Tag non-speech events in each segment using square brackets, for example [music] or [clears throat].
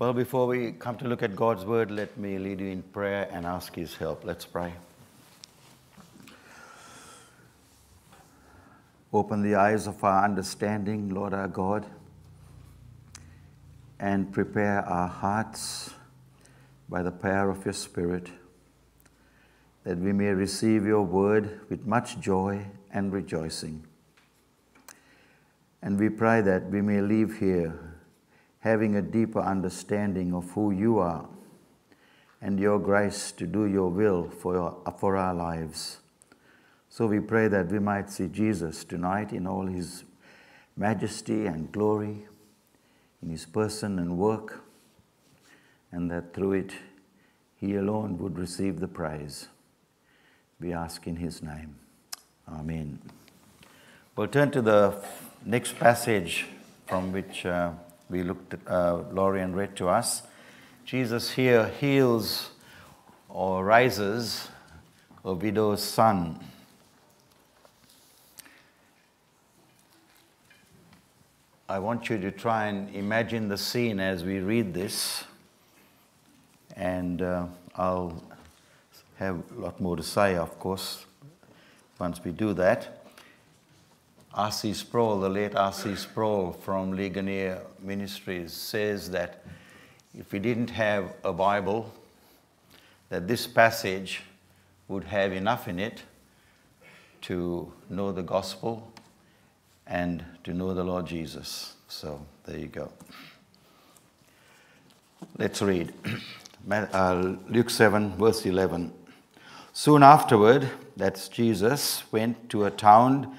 Well, before we come to look at God's word, let me lead you in prayer and ask His help. Let's pray. Open the eyes of our understanding, Lord our God, and prepare our hearts by the power of your Spirit that we may receive your word with much joy and rejoicing. And we pray that we may leave here having a deeper understanding of who you are and your grace to do your will for, your, for our lives. So we pray that we might see Jesus tonight in all his majesty and glory, in his person and work, and that through it he alone would receive the praise. We ask in his name. Amen. We'll turn to the next passage from which uh, we looked at, uh, Lorian read to us. Jesus here heals or raises a widow's son. I want you to try and imagine the scene as we read this, and uh, I'll have a lot more to say, of course, once we do that. R.C. Sproul, the late R.C. Sproul from Ligonier Ministries, says that if we didn't have a Bible, that this passage would have enough in it to know the gospel and to know the Lord Jesus. So there you go. Let's read. [clears throat] Uh, Luke 7, verse 11. Soon afterward, that's Jesus, went to a town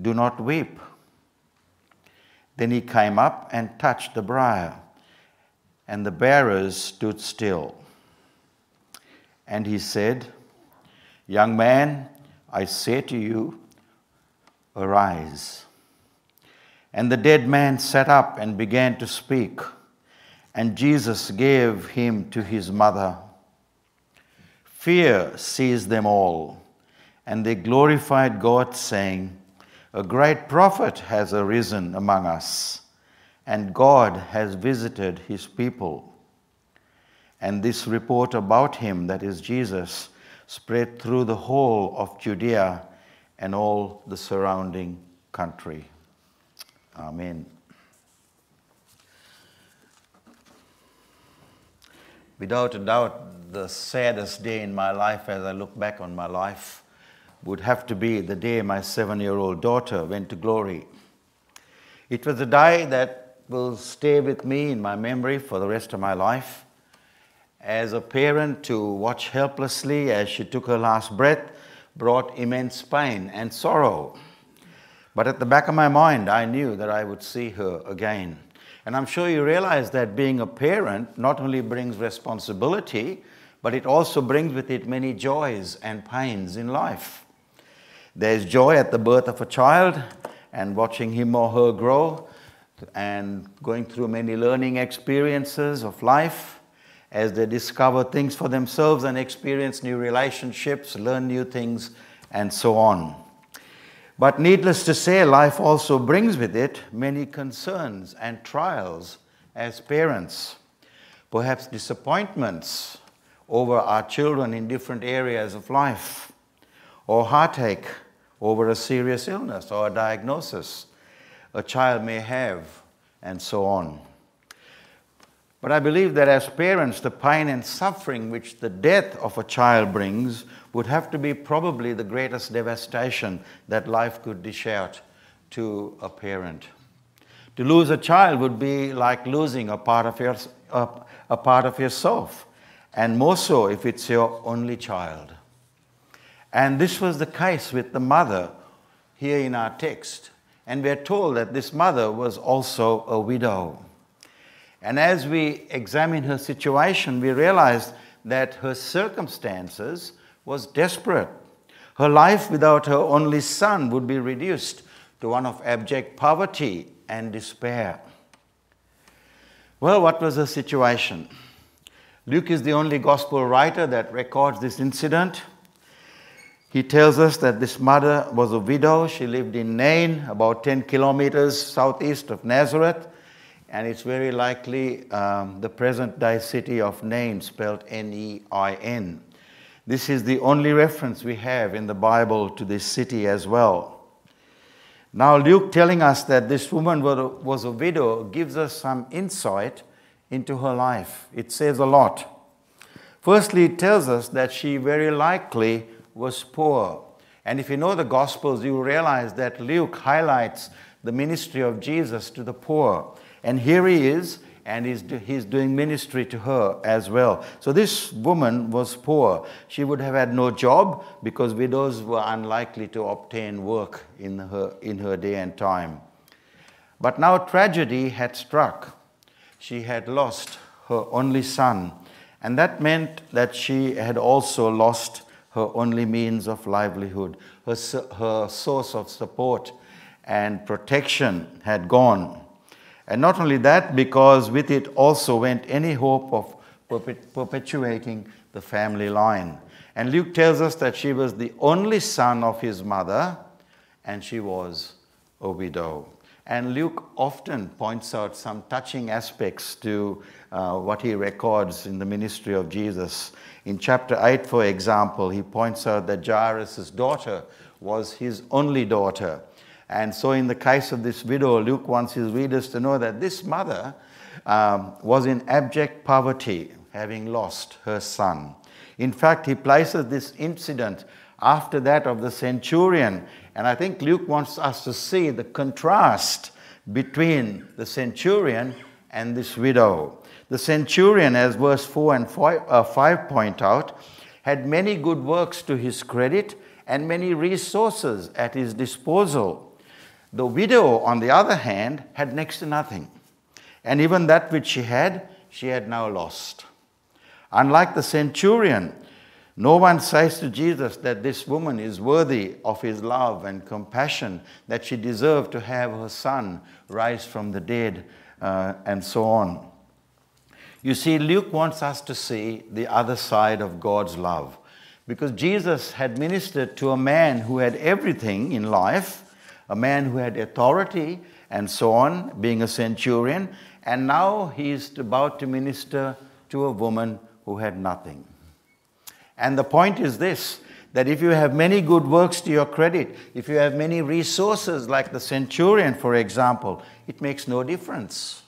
Do not weep. Then he came up and touched the briar, and the bearers stood still. And he said, Young man, I say to you, arise. And the dead man sat up and began to speak, and Jesus gave him to his mother. Fear seized them all, and they glorified God, saying, A great prophet has arisen among us, and God has visited his people. And this report about him, that is Jesus, spread through the whole of Judea and all the surrounding country. Amen. Without a doubt, the saddest day in my life as I look back on my life would have to be the day my seven year old daughter went to glory. It was a day that will stay with me in my memory for the rest of my life. As a parent, to watch helplessly as she took her last breath brought immense pain and sorrow. But at the back of my mind, I knew that I would see her again. And I'm sure you realize that being a parent not only brings responsibility, but it also brings with it many joys and pains in life. There's joy at the birth of a child and watching him or her grow and going through many learning experiences of life as they discover things for themselves and experience new relationships, learn new things, and so on. But needless to say, life also brings with it many concerns and trials as parents, perhaps disappointments over our children in different areas of life, or heartache over a serious illness or a diagnosis a child may have, and so on. But I believe that as parents, the pain and suffering which the death of a child brings would have to be probably the greatest devastation that life could dish out to a parent. To lose a child would be like losing a part of, your, a, a part of yourself, and more so if it's your only child. And this was the case with the mother here in our text. And we're told that this mother was also a widow. And as we examine her situation, we realize that her circumstances was desperate. Her life without her only son would be reduced to one of abject poverty and despair. Well, what was her situation? Luke is the only gospel writer that records this incident. He tells us that this mother was a widow. She lived in Nain, about 10 kilometers southeast of Nazareth, and it's very likely um, the present day city of Nain, spelled N E I N. This is the only reference we have in the Bible to this city as well. Now, Luke telling us that this woman was a widow gives us some insight into her life. It says a lot. Firstly, it tells us that she very likely was poor. And if you know the Gospels, you realize that Luke highlights the ministry of Jesus to the poor. And here he is, and he's, he's doing ministry to her as well. So this woman was poor. She would have had no job because widows were unlikely to obtain work in her, in her day and time. But now tragedy had struck. She had lost her only son, and that meant that she had also lost her only means of livelihood. Her, her source of support and protection had gone. And not only that, because with it also went any hope of perpetuating the family line. And Luke tells us that she was the only son of his mother, and she was a widow. And Luke often points out some touching aspects to uh, what he records in the ministry of Jesus. In chapter 8, for example, he points out that Jairus' daughter was his only daughter. And so, in the case of this widow, Luke wants his readers to know that this mother um, was in abject poverty, having lost her son. In fact, he places this incident after that of the centurion. And I think Luke wants us to see the contrast between the centurion and this widow. The centurion, as verse 4 and 5, uh, 5 point out, had many good works to his credit and many resources at his disposal. The widow, on the other hand, had next to nothing. And even that which she had, she had now lost. Unlike the centurion, no one says to Jesus that this woman is worthy of his love and compassion, that she deserved to have her son rise from the dead, uh, and so on. You see, Luke wants us to see the other side of God's love. Because Jesus had ministered to a man who had everything in life, a man who had authority and so on, being a centurion, and now he is about to minister to a woman who had nothing. And the point is this that if you have many good works to your credit, if you have many resources like the centurion, for example, it makes no difference.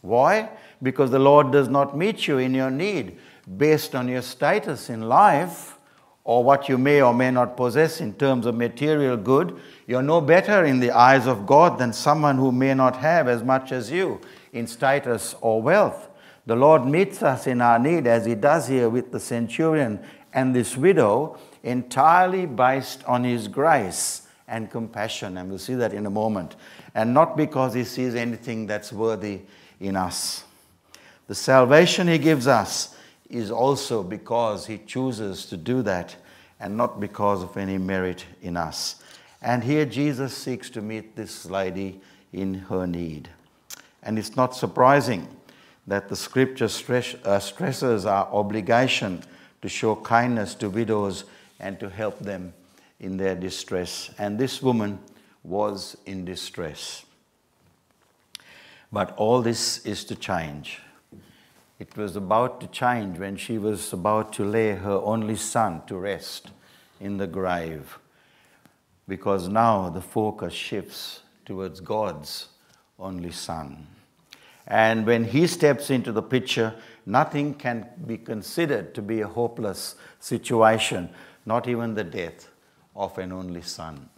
Why? Because the Lord does not meet you in your need based on your status in life or what you may or may not possess in terms of material good, you're no better in the eyes of God than someone who may not have as much as you in status or wealth. The Lord meets us in our need, as He does here with the centurion and this widow, entirely based on His grace and compassion. And we'll see that in a moment. And not because He sees anything that's worthy in us. The salvation He gives us is also because He chooses to do that and not because of any merit in us. And here Jesus seeks to meet this lady in her need. And it's not surprising that the scripture stress, uh, stresses our obligation to show kindness to widows and to help them in their distress. And this woman was in distress. But all this is to change. It was about to change when she was about to lay her only son to rest in the grave because now the focus shifts towards God's only son. And when he steps into the picture, nothing can be considered to be a hopeless situation, not even the death of an only son.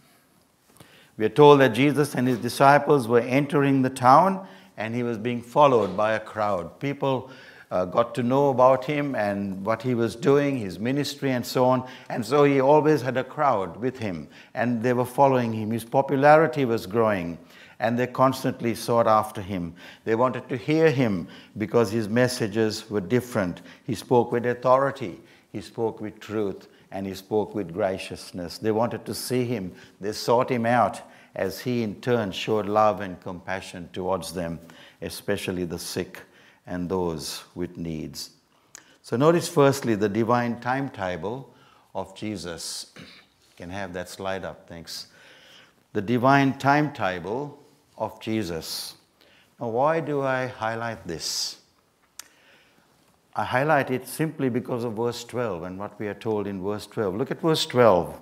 We are told that Jesus and his disciples were entering the town and he was being followed by a crowd. People uh, got to know about him and what he was doing, his ministry, and so on. And so he always had a crowd with him, and they were following him. His popularity was growing. And they constantly sought after him. They wanted to hear him because his messages were different. He spoke with authority, he spoke with truth, and he spoke with graciousness. They wanted to see him, they sought him out as he in turn showed love and compassion towards them, especially the sick and those with needs. So, notice firstly the divine timetable of Jesus. [clears throat] Can have that slide up, thanks. The divine timetable of Jesus. Now, why do I highlight this? I highlight it simply because of verse 12 and what we are told in verse 12. Look at verse 12.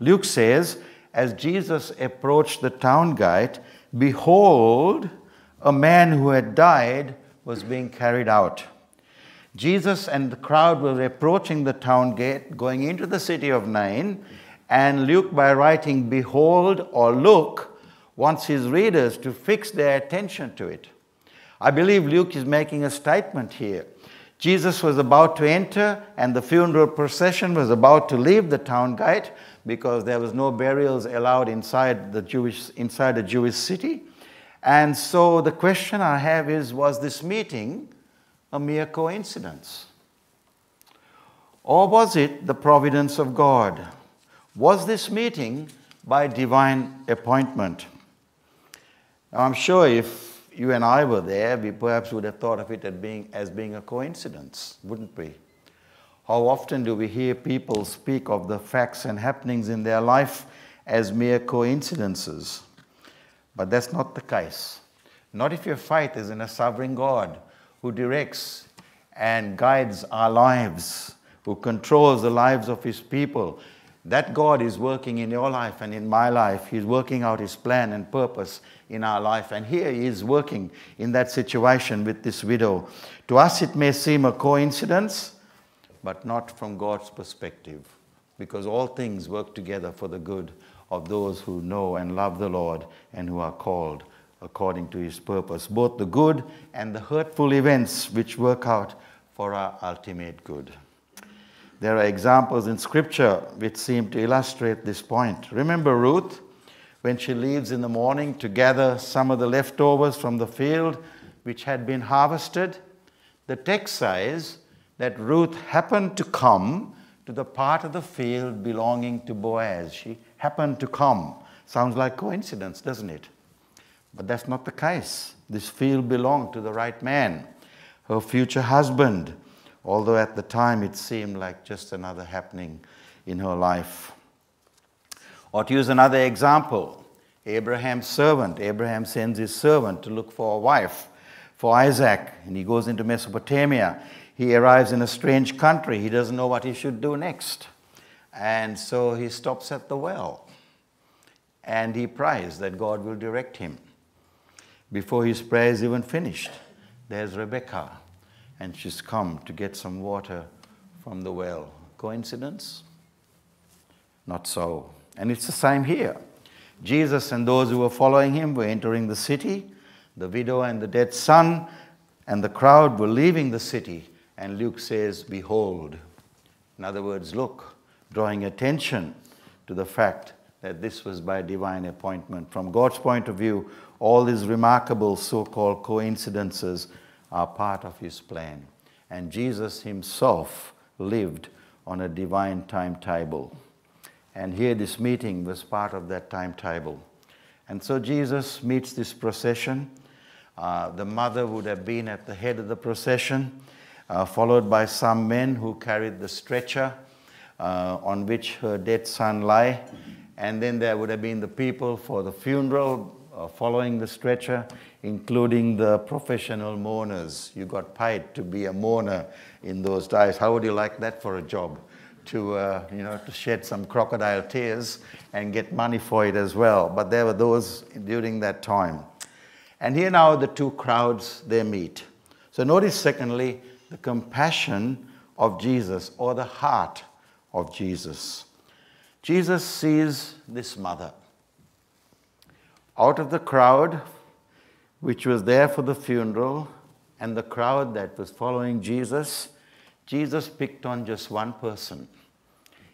Luke says, As Jesus approached the town gate, behold, a man who had died was being carried out. Jesus and the crowd were approaching the town gate, going into the city of Nain, and Luke, by writing behold or look, wants his readers to fix their attention to it. I believe Luke is making a statement here. Jesus was about to enter, and the funeral procession was about to leave the town gate because there was no burials allowed inside the Jewish, inside the Jewish city. And so the question I have is was this meeting a mere coincidence? Or was it the providence of God? Was this meeting by divine appointment? Now, I'm sure if you and I were there, we perhaps would have thought of it as being, as being a coincidence, wouldn't we? How often do we hear people speak of the facts and happenings in their life as mere coincidences? But that's not the case. Not if your faith is in a sovereign God who directs and guides our lives, who controls the lives of his people, that God is working in your life and in my life. He's working out His plan and purpose in our life. And here He is working in that situation with this widow. To us, it may seem a coincidence, but not from God's perspective, because all things work together for the good of those who know and love the Lord and who are called according to His purpose, both the good and the hurtful events which work out for our ultimate good. There are examples in Scripture which seem to illustrate this point. Remember Ruth, when she leaves in the morning to gather some of the leftovers from the field which had been harvested? The text says that Ruth happened to come to the part of the field belonging to Boaz. She happened to come. Sounds like coincidence, doesn't it? But that's not the case. This field belonged to the right man, her future husband although at the time it seemed like just another happening in her life. Or to use another example, Abraham's servant. Abraham sends his servant to look for a wife for Isaac, and he goes into Mesopotamia. He arrives in a strange country. He doesn't know what he should do next. And so he stops at the well and he prays that God will direct him. Before his prayer is even finished, there's Rebecca and she's come to get some water from the well. Coincidence? Not so. And it's the same here. Jesus and those who were following him were entering the city. The widow and the dead son and the crowd were leaving the city. And Luke says, Behold. In other words, look, drawing attention to the fact that this was by divine appointment. From God's point of view, all these remarkable so called coincidences are part of his plan. And Jesus himself lived on a divine timetable. And here, this meeting was part of that timetable. And so Jesus meets this procession. Uh, the mother would have been at the head of the procession, uh, followed by some men who carried the stretcher uh, on which her dead son lay. And then there would have been the people for the funeral following the stretcher including the professional mourners. You got paid to be a mourner in those days. How would you like that for a job? To, uh, you know, to shed some crocodile tears and get money for it as well. But there were those during that time. And here now the two crowds, they meet. So notice secondly, the compassion of Jesus or the heart of Jesus. Jesus sees this mother. Out of the crowd, which was there for the funeral and the crowd that was following Jesus, Jesus picked on just one person.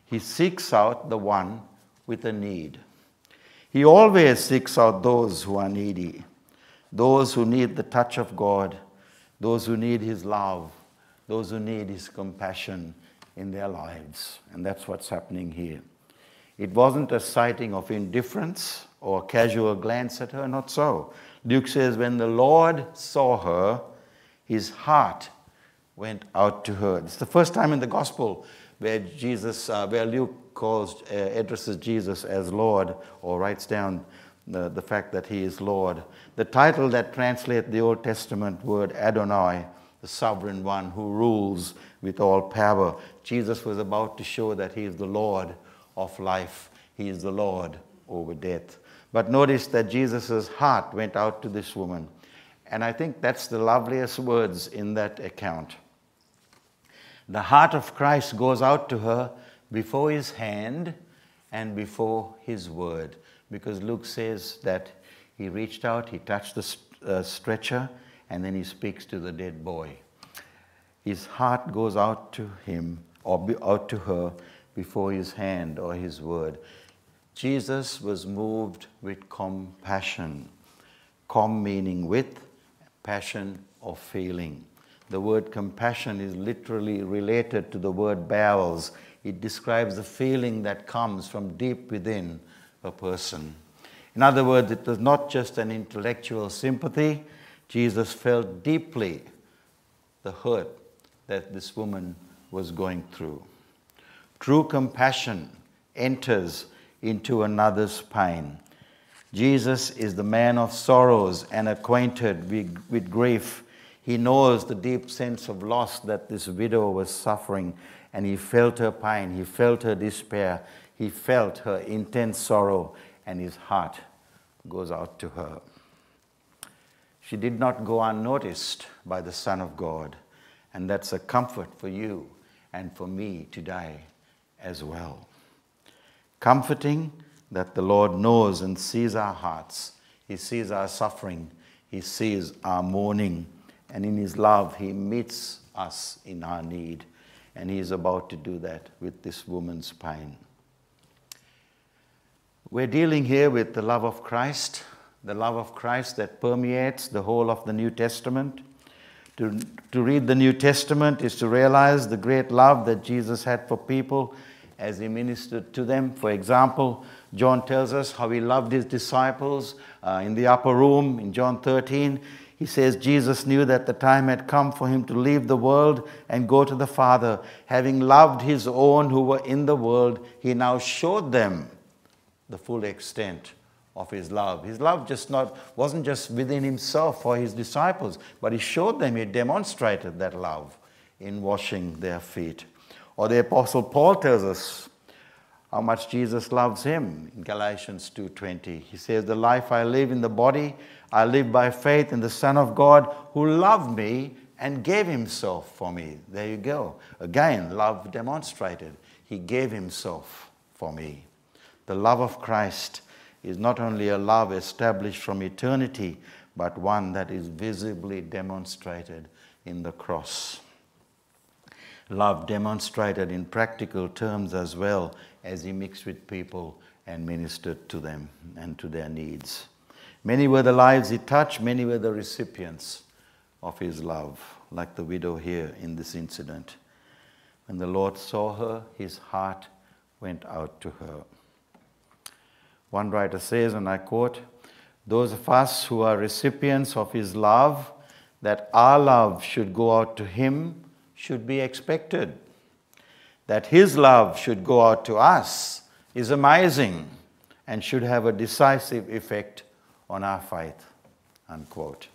He seeks out the one with a need. He always seeks out those who are needy, those who need the touch of God, those who need His love, those who need His compassion in their lives. And that's what's happening here. It wasn't a sighting of indifference or a casual glance at her, not so. Luke says, when the Lord saw her, his heart went out to her. It's the first time in the gospel where Jesus, uh, where Luke calls, uh, addresses Jesus as Lord or writes down the, the fact that he is Lord. The title that translates the Old Testament word Adonai, the sovereign one who rules with all power. Jesus was about to show that he is the Lord of life. He is the Lord over death. But notice that Jesus' heart went out to this woman. And I think that's the loveliest words in that account. The heart of Christ goes out to her before his hand and before his word. Because Luke says that he reached out, he touched the uh, stretcher, and then he speaks to the dead boy. His heart goes out to him or out to her before his hand or his word. Jesus was moved with compassion. Com meaning with, passion or feeling. The word compassion is literally related to the word bowels. It describes the feeling that comes from deep within a person. In other words, it was not just an intellectual sympathy. Jesus felt deeply the hurt that this woman was going through. True compassion enters into another's pain. Jesus is the man of sorrows and acquainted with, with grief. He knows the deep sense of loss that this widow was suffering, and he felt her pain, he felt her despair, he felt her intense sorrow, and his heart goes out to her. She did not go unnoticed by the Son of God, and that's a comfort for you and for me today as well. Comforting that the Lord knows and sees our hearts. He sees our suffering. He sees our mourning. And in His love, He meets us in our need. And He is about to do that with this woman's pain. We're dealing here with the love of Christ, the love of Christ that permeates the whole of the New Testament. To, to read the New Testament is to realize the great love that Jesus had for people as he ministered to them. For example, John tells us how he loved his disciples uh, in the upper room in John 13. He says Jesus knew that the time had come for him to leave the world and go to the Father. Having loved his own who were in the world, he now showed them the full extent of his love. His love just not wasn't just within himself or his disciples, but he showed them, he demonstrated that love in washing their feet. Or the Apostle Paul tells us how much Jesus loves him in Galatians 2:20. He says, "The life I live in the body, I live by faith in the Son of God who loved me and gave himself for me." There you go. Again, love demonstrated. He gave himself for me. The love of Christ is not only a love established from eternity, but one that is visibly demonstrated in the cross love demonstrated in practical terms as well as he mixed with people and ministered to them and to their needs. Many were the lives he touched, many were the recipients of his love, like the widow here in this incident. When the Lord saw her, his heart went out to her. One writer says, and I quote, Those of us who are recipients of his love, that our love should go out to him should be expected. That His love should go out to us is amazing and should have a decisive effect on our faith. Unquote.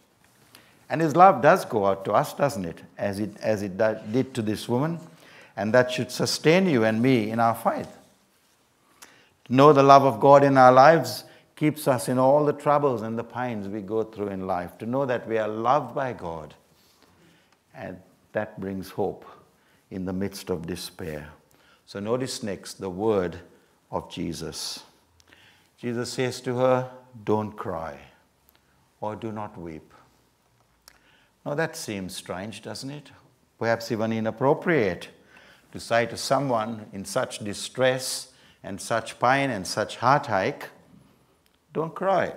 And His love does go out to us, doesn't it? As it, as it did to this woman. And that should sustain you and me in our faith. To know the love of God in our lives keeps us in all the troubles and the pains we go through in life. To know that we are loved by God and that brings hope in the midst of despair. So notice next the word of Jesus. Jesus says to her, Don't cry or do not weep. Now that seems strange, doesn't it? Perhaps even inappropriate to say to someone in such distress and such pain and such heartache, Don't cry.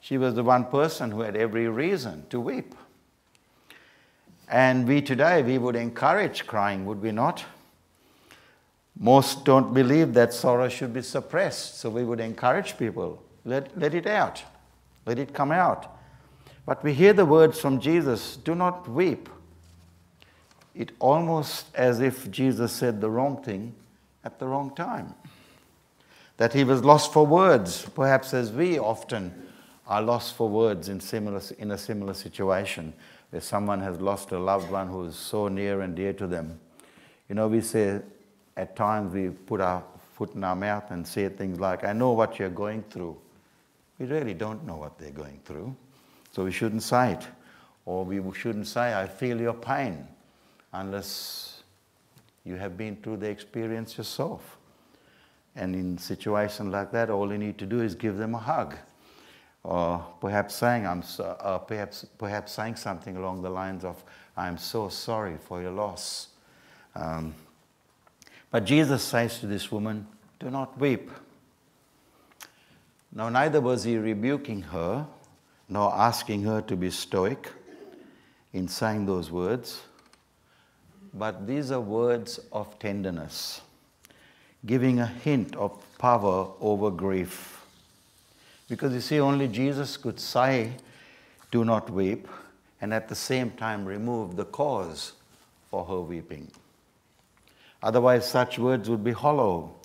She was the one person who had every reason to weep. And we today, we would encourage crying, would we not? Most don't believe that sorrow should be suppressed, so we would encourage people let, let it out, let it come out. But we hear the words from Jesus do not weep. It almost as if Jesus said the wrong thing at the wrong time. That he was lost for words, perhaps as we often are lost for words in, similar, in a similar situation where someone has lost a loved one who is so near and dear to them. You know, we say at times we put our foot in our mouth and say things like, I know what you're going through. We really don't know what they're going through. So we shouldn't say it. Or we shouldn't say, I feel your pain, unless you have been through the experience yourself. And in situations like that, all you need to do is give them a hug. Or perhaps saying, I'm so, uh, perhaps, perhaps saying something along the lines of, I'm so sorry for your loss. Um, but Jesus says to this woman, Do not weep. Now, neither was he rebuking her nor asking her to be stoic in saying those words, but these are words of tenderness, giving a hint of power over grief. Because you see, only Jesus could say, Do not weep, and at the same time remove the cause for her weeping. Otherwise, such words would be hollow,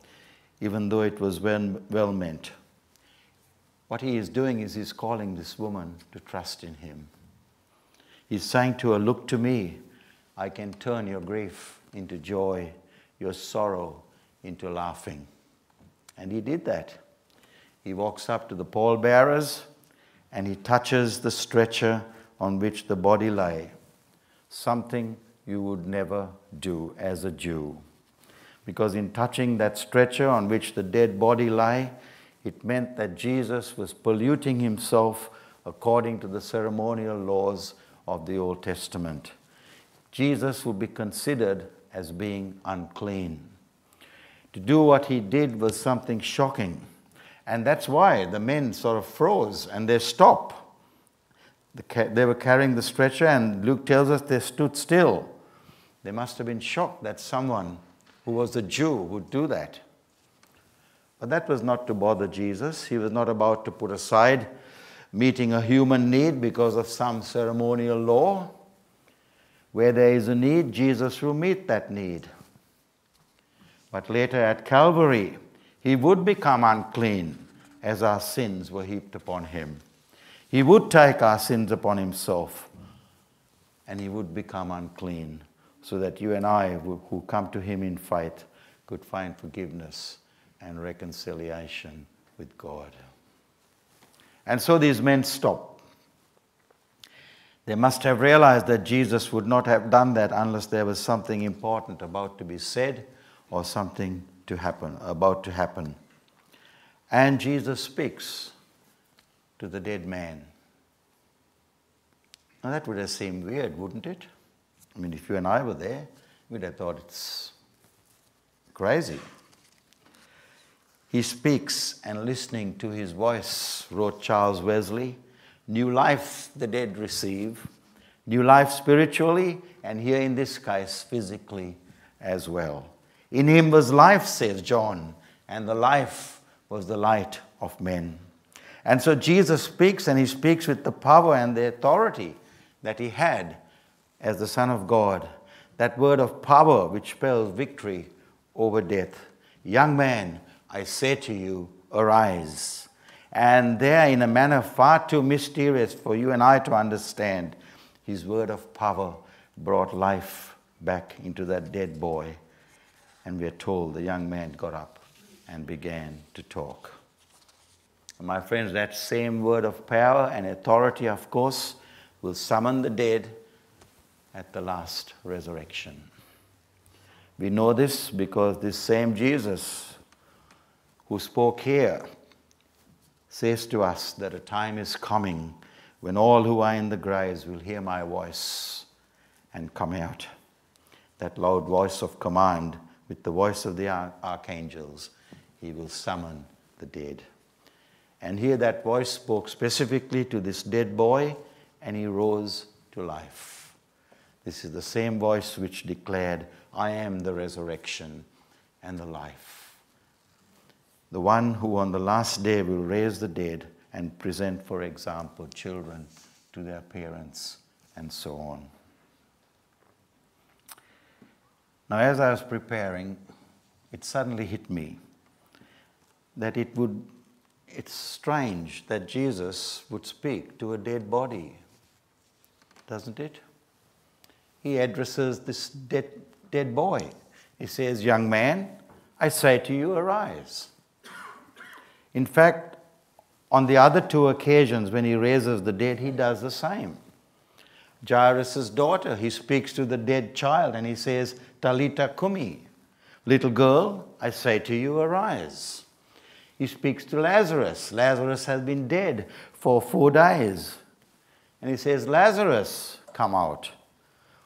even though it was well meant. What he is doing is he's calling this woman to trust in him. He's saying to her, Look to me. I can turn your grief into joy, your sorrow into laughing. And he did that. He walks up to the pallbearers and he touches the stretcher on which the body lay. Something you would never do as a Jew. Because in touching that stretcher on which the dead body lay, it meant that Jesus was polluting himself according to the ceremonial laws of the Old Testament. Jesus would be considered as being unclean. To do what he did was something shocking. And that's why the men sort of froze and they stopped. They were carrying the stretcher, and Luke tells us they stood still. They must have been shocked that someone who was a Jew would do that. But that was not to bother Jesus. He was not about to put aside meeting a human need because of some ceremonial law. Where there is a need, Jesus will meet that need. But later at Calvary, he would become unclean as our sins were heaped upon him. He would take our sins upon himself and he would become unclean so that you and I, who come to him in faith, could find forgiveness and reconciliation with God. And so these men stopped. They must have realized that Jesus would not have done that unless there was something important about to be said or something to happen, about to happen. And Jesus speaks to the dead man. Now that would have seemed weird, wouldn't it? I mean, if you and I were there, we'd have thought it's crazy. He speaks, and listening to his voice, wrote Charles Wesley, new life the dead receive, new life spiritually, and here in this case, physically as well. In him was life, says John, and the life was the light of men. And so Jesus speaks, and he speaks with the power and the authority that he had as the Son of God. That word of power which spells victory over death. Young man, I say to you, arise. And there, in a manner far too mysterious for you and I to understand, his word of power brought life back into that dead boy. And we are told the young man got up and began to talk. my friends, that same word of power and authority, of course, will summon the dead at the last resurrection. We know this because this same Jesus who spoke here, says to us that a time is coming when all who are in the graves will hear my voice and come out. That loud voice of command with the voice of the archangels, he will summon the dead. And here that voice spoke specifically to this dead boy, and he rose to life. This is the same voice which declared, I am the resurrection and the life. The one who on the last day will raise the dead and present, for example, children to their parents and so on. Now, as I was preparing, it suddenly hit me that it would, it's strange that Jesus would speak to a dead body, doesn't it? He addresses this dead, dead boy. He says, Young man, I say to you, arise. In fact, on the other two occasions when he raises the dead, he does the same. Jairus' daughter, he speaks to the dead child and he says, Talita Kumi, little girl, I say to you, arise. He speaks to Lazarus. Lazarus has been dead for four days. And he says, Lazarus, come out.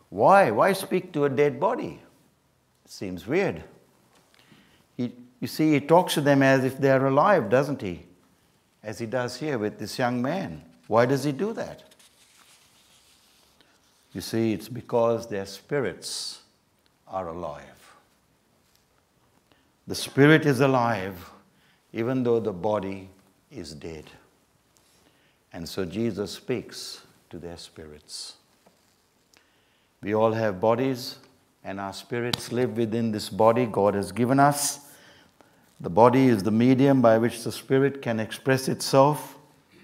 Why? Why speak to a dead body? Seems weird. He, you see, he talks to them as if they're alive, doesn't he? As he does here with this young man. Why does he do that? You see, it's because their spirits are alive. The spirit is alive even though the body is dead. And so Jesus speaks to their spirits. We all have bodies, and our spirits live within this body God has given us. The body is the medium by which the spirit can express itself.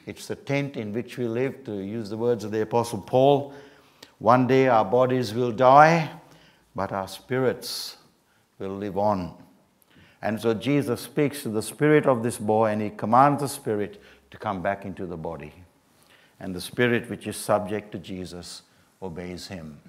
It's the tent in which we live, to use the words of the Apostle Paul. One day our bodies will die, but our spirits will live on. And so Jesus speaks to the spirit of this boy and he commands the spirit to come back into the body. And the spirit which is subject to Jesus obeys him.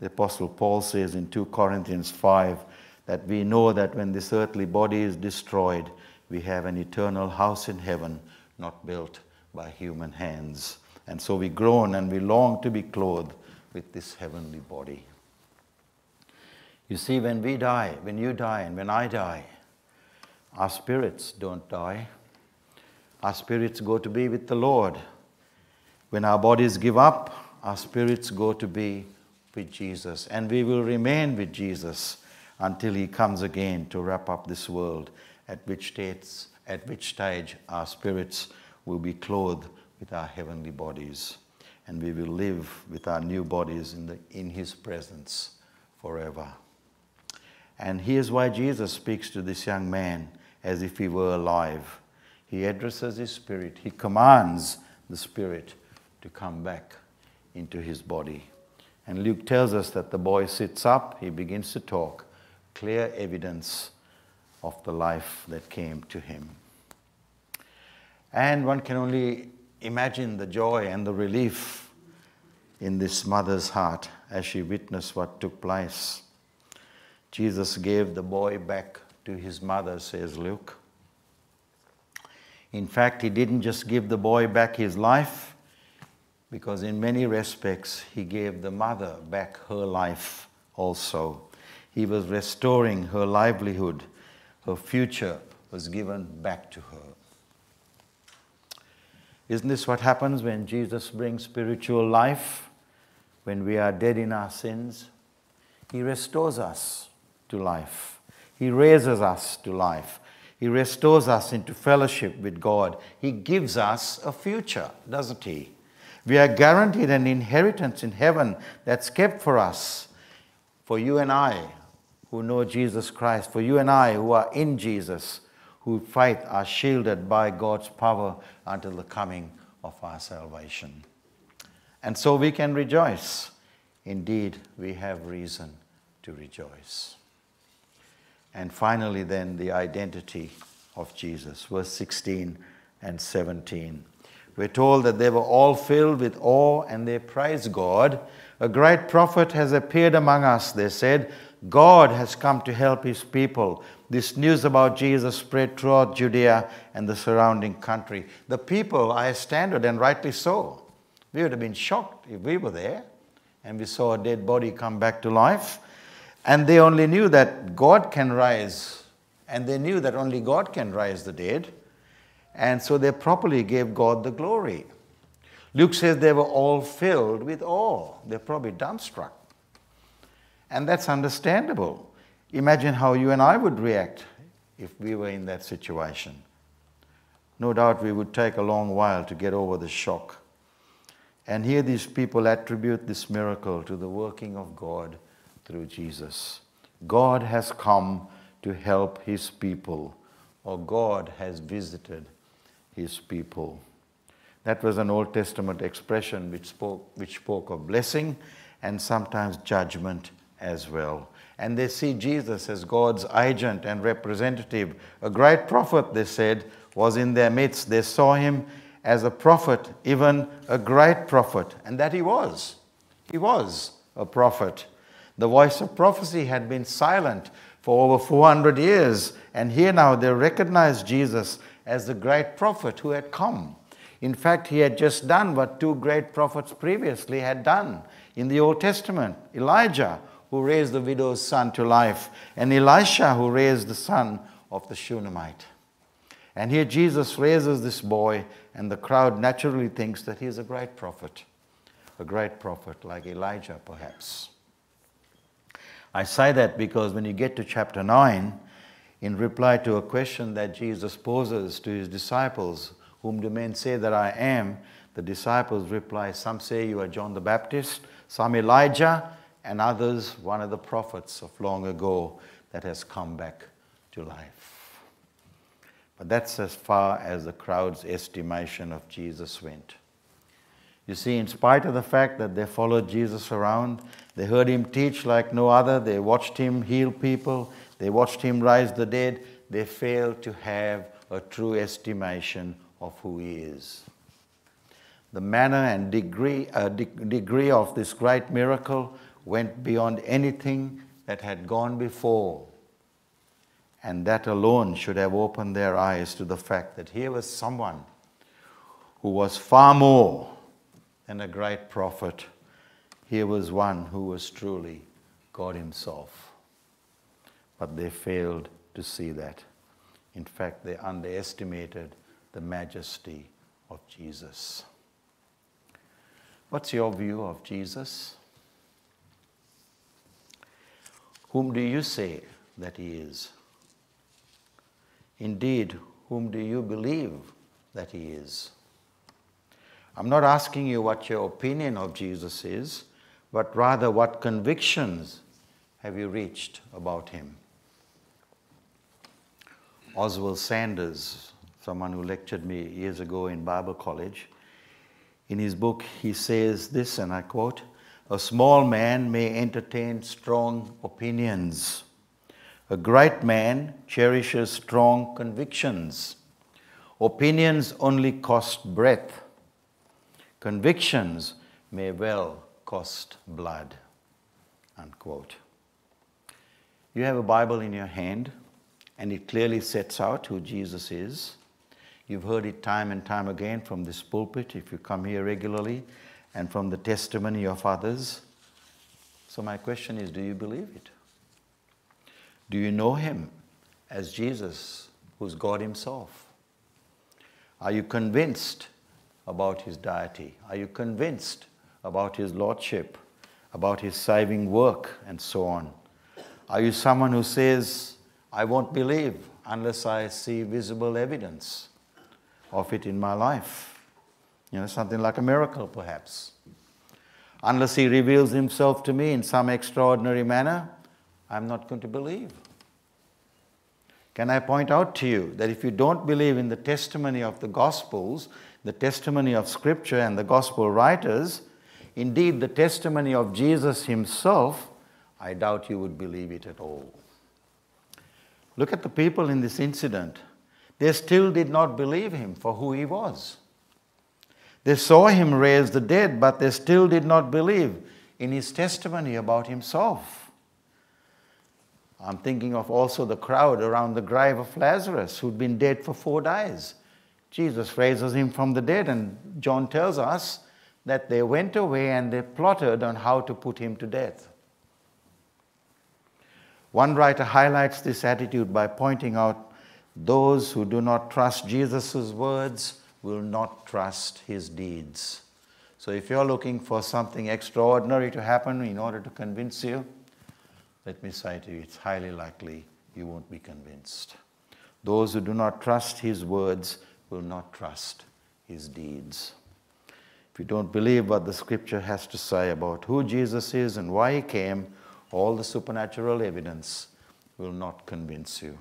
The Apostle Paul says in 2 Corinthians 5 that we know that when this earthly body is destroyed, we have an eternal house in heaven not built by human hands. And so we groan and we long to be clothed with this heavenly body. You see, when we die, when you die, and when I die, our spirits don't die. Our spirits go to be with the Lord. When our bodies give up, our spirits go to be with Jesus. And we will remain with Jesus until he comes again to wrap up this world, at which, states, at which stage our spirits will be clothed with our heavenly bodies. And we will live with our new bodies in, the, in his presence forever. And here's why Jesus speaks to this young man as if he were alive. He addresses his spirit, he commands the spirit to come back into his body. And Luke tells us that the boy sits up, he begins to talk, clear evidence of the life that came to him. And one can only imagine the joy and the relief in this mother's heart as she witnessed what took place. Jesus gave the boy back to his mother, says Luke. In fact, he didn't just give the boy back his life, because in many respects, he gave the mother back her life also. He was restoring her livelihood, her future was given back to her. Isn't this what happens when Jesus brings spiritual life? When we are dead in our sins, He restores us to life. He raises us to life. He restores us into fellowship with God. He gives us a future, doesn't He? We are guaranteed an inheritance in heaven that's kept for us, for you and I who know Jesus Christ, for you and I who are in Jesus, who fight are shielded by God's power until the coming of our salvation. And so we can rejoice. Indeed, we have reason to rejoice. And finally, then, the identity of Jesus, verse 16 and 17. We're told that they were all filled with awe and they praised God. A great prophet has appeared among us, they said. God has come to help his people. This news about Jesus spread throughout Judea and the surrounding country. The people are astounded, and rightly so. We would have been shocked if we were there and we saw a dead body come back to life. And they only knew that God can rise, and they knew that only God can rise the dead. And so they properly gave God the glory. Luke says they were all filled with awe. They're probably dumbstruck. And that's understandable. Imagine how you and I would react if we were in that situation. No doubt we would take a long while to get over the shock. And here these people attribute this miracle to the working of God through Jesus. God has come to help his people, or God has visited his people. That was an Old Testament expression which spoke, which spoke of blessing and sometimes judgment as well. And they see Jesus as God's agent and representative. A great prophet, they said, was in their midst. They saw him as a prophet, even a great prophet, and that he was. He was a prophet. The voice of prophecy had been silent for over 400 years, and here now they recognize Jesus as the great prophet who had come. In fact, he had just done what two great prophets previously had done in the Old Testament Elijah, who raised the widow's son to life, and Elisha, who raised the son of the Shunammite. And here Jesus raises this boy, and the crowd naturally thinks that he is a great prophet, a great prophet like Elijah, perhaps. I say that because when you get to chapter 9, in reply to a question that Jesus poses to his disciples, whom do men say that I am? The disciples reply, Some say you are John the Baptist, some Elijah, and others one of the prophets of long ago that has come back to life. But that's as far as the crowd's estimation of Jesus went. You see, in spite of the fact that they followed Jesus around, they heard him teach like no other, they watched him heal people, they watched him rise the dead, they failed to have a true estimation of who he is. The manner and degree, uh, de- degree of this great miracle went beyond anything that had gone before. And that alone should have opened their eyes to the fact that here was someone who was far more than a great prophet. Here was one who was truly God Himself. But they failed to see that. In fact, they underestimated the majesty of Jesus. What's your view of Jesus? Whom do you say that he is? Indeed, whom do you believe that he is? I'm not asking you what your opinion of Jesus is, but rather what convictions have you reached about him? Oswald Sanders someone who lectured me years ago in Bible college. In his book, he says this, and I quote A small man may entertain strong opinions. A great man cherishes strong convictions. Opinions only cost breath. Convictions may well cost blood. Unquote. You have a Bible in your hand, and it clearly sets out who Jesus is. You've heard it time and time again from this pulpit if you come here regularly and from the testimony of others. So, my question is do you believe it? Do you know Him as Jesus, who's God Himself? Are you convinced about His deity? Are you convinced about His Lordship, about His saving work, and so on? Are you someone who says, I won't believe unless I see visible evidence? Of it in my life. You know, something like a miracle, perhaps. Unless He reveals Himself to me in some extraordinary manner, I'm not going to believe. Can I point out to you that if you don't believe in the testimony of the Gospels, the testimony of Scripture and the Gospel writers, indeed the testimony of Jesus Himself, I doubt you would believe it at all. Look at the people in this incident. They still did not believe him for who he was. They saw him raise the dead, but they still did not believe in his testimony about himself. I'm thinking of also the crowd around the grave of Lazarus, who'd been dead for four days. Jesus raises him from the dead, and John tells us that they went away and they plotted on how to put him to death. One writer highlights this attitude by pointing out Those who do not trust Jesus' words will not trust his deeds. So if you're looking for something extraordinary to happen in order to convince you, let me say to you, it's highly likely you won't be convinced. Those who do not trust his words will not trust his deeds. If you don't believe what the scripture has to say about who Jesus is and why he came, all the supernatural evidence will not convince you.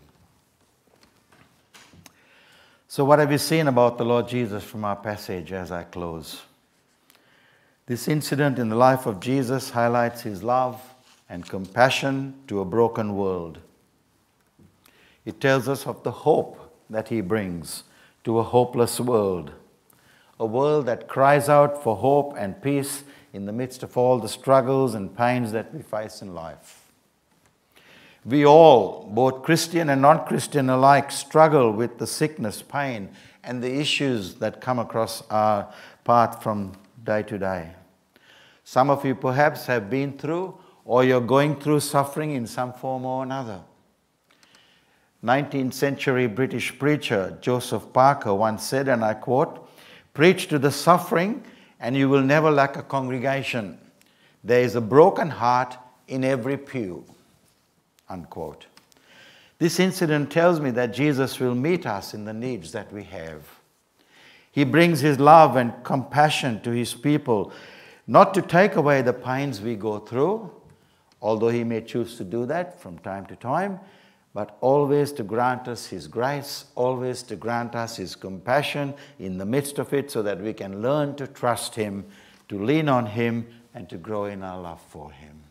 So, what have we seen about the Lord Jesus from our passage as I close? This incident in the life of Jesus highlights his love and compassion to a broken world. It tells us of the hope that he brings to a hopeless world a world that cries out for hope and peace in the midst of all the struggles and pains that we face in life. We all, both Christian and non Christian alike, struggle with the sickness, pain, and the issues that come across our path from day to day. Some of you perhaps have been through or you're going through suffering in some form or another. 19th century British preacher Joseph Parker once said, and I quote, Preach to the suffering, and you will never lack a congregation. There is a broken heart in every pew. Unquote. This incident tells me that Jesus will meet us in the needs that we have. He brings his love and compassion to his people, not to take away the pains we go through, although he may choose to do that from time to time, but always to grant us His grace, always to grant us His compassion in the midst of it so that we can learn to trust Him, to lean on Him, and to grow in our love for Him.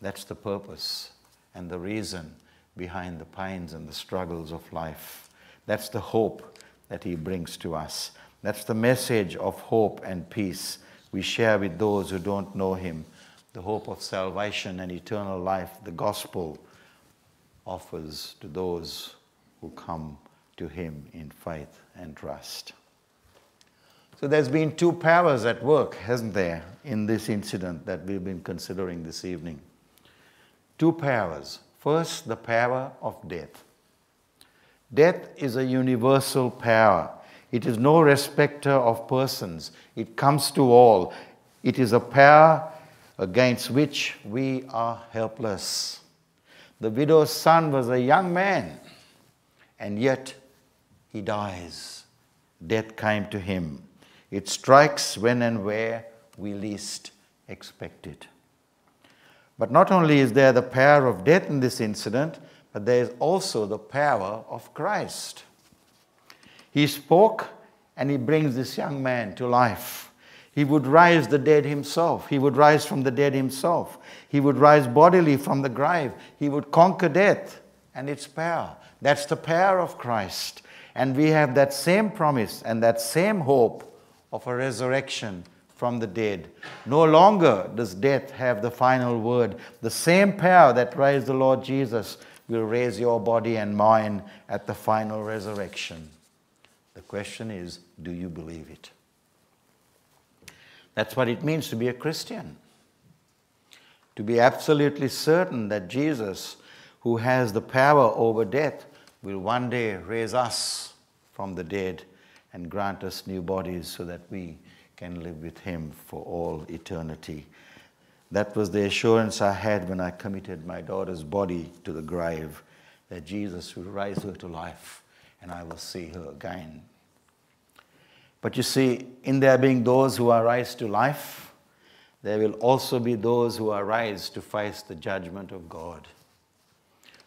That's the purpose and the reason behind the pains and the struggles of life. That's the hope that He brings to us. That's the message of hope and peace we share with those who don't know Him. The hope of salvation and eternal life, the gospel offers to those who come to Him in faith and trust. So there's been two powers at work, hasn't there, in this incident that we've been considering this evening. Two powers. First, the power of death. Death is a universal power. It is no respecter of persons. It comes to all. It is a power against which we are helpless. The widow's son was a young man, and yet he dies. Death came to him. It strikes when and where we least expect it. But not only is there the power of death in this incident, but there is also the power of Christ. He spoke and he brings this young man to life. He would rise the dead himself. He would rise from the dead himself. He would rise bodily from the grave. He would conquer death and its power. That's the power of Christ. And we have that same promise and that same hope of a resurrection from the dead. No longer does death have the final word. The same power that raised the Lord Jesus will raise your body and mine at the final resurrection. The question is do you believe it? That's what it means to be a Christian. To be absolutely certain that Jesus, who has the power over death, will one day raise us from the dead and grant us new bodies so that we can live with Him for all eternity. That was the assurance I had when I committed my daughter's body to the grave that Jesus will raise her to life and I will see her again. But you see, in there being those who are raised to life, there will also be those who are raised to face the judgment of God.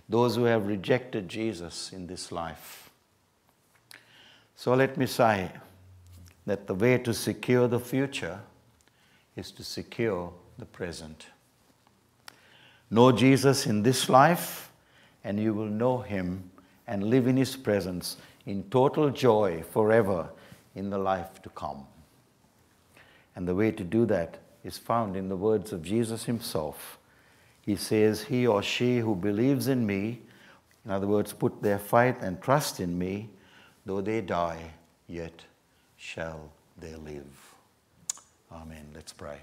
Those who have rejected Jesus in this life. So let me say that the way to secure the future is to secure the present. Know Jesus in this life, and you will know him and live in his presence in total joy forever in the life to come. And the way to do that is found in the words of Jesus himself. He says, He or she who believes in me, in other words, put their faith and trust in me, though they die, yet shall they live. Amen. Let's pray.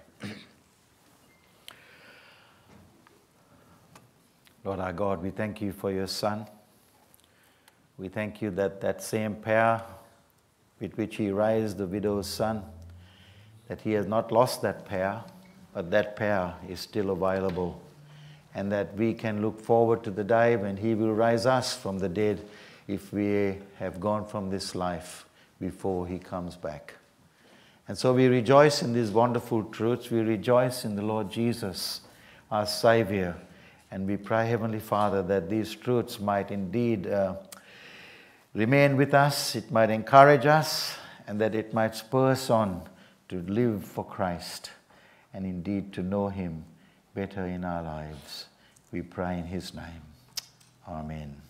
Lord our God, we thank you for your Son. We thank you that that same power with which he raised the widow's son, that he has not lost that power, but that power is still available. And that we can look forward to the day when he will raise us from the dead if we have gone from this life before he comes back. And so we rejoice in these wonderful truths. We rejoice in the Lord Jesus, our Savior. And we pray, Heavenly Father, that these truths might indeed uh, remain with us, it might encourage us, and that it might spur us on to live for Christ and indeed to know Him better in our lives. We pray in His name. Amen.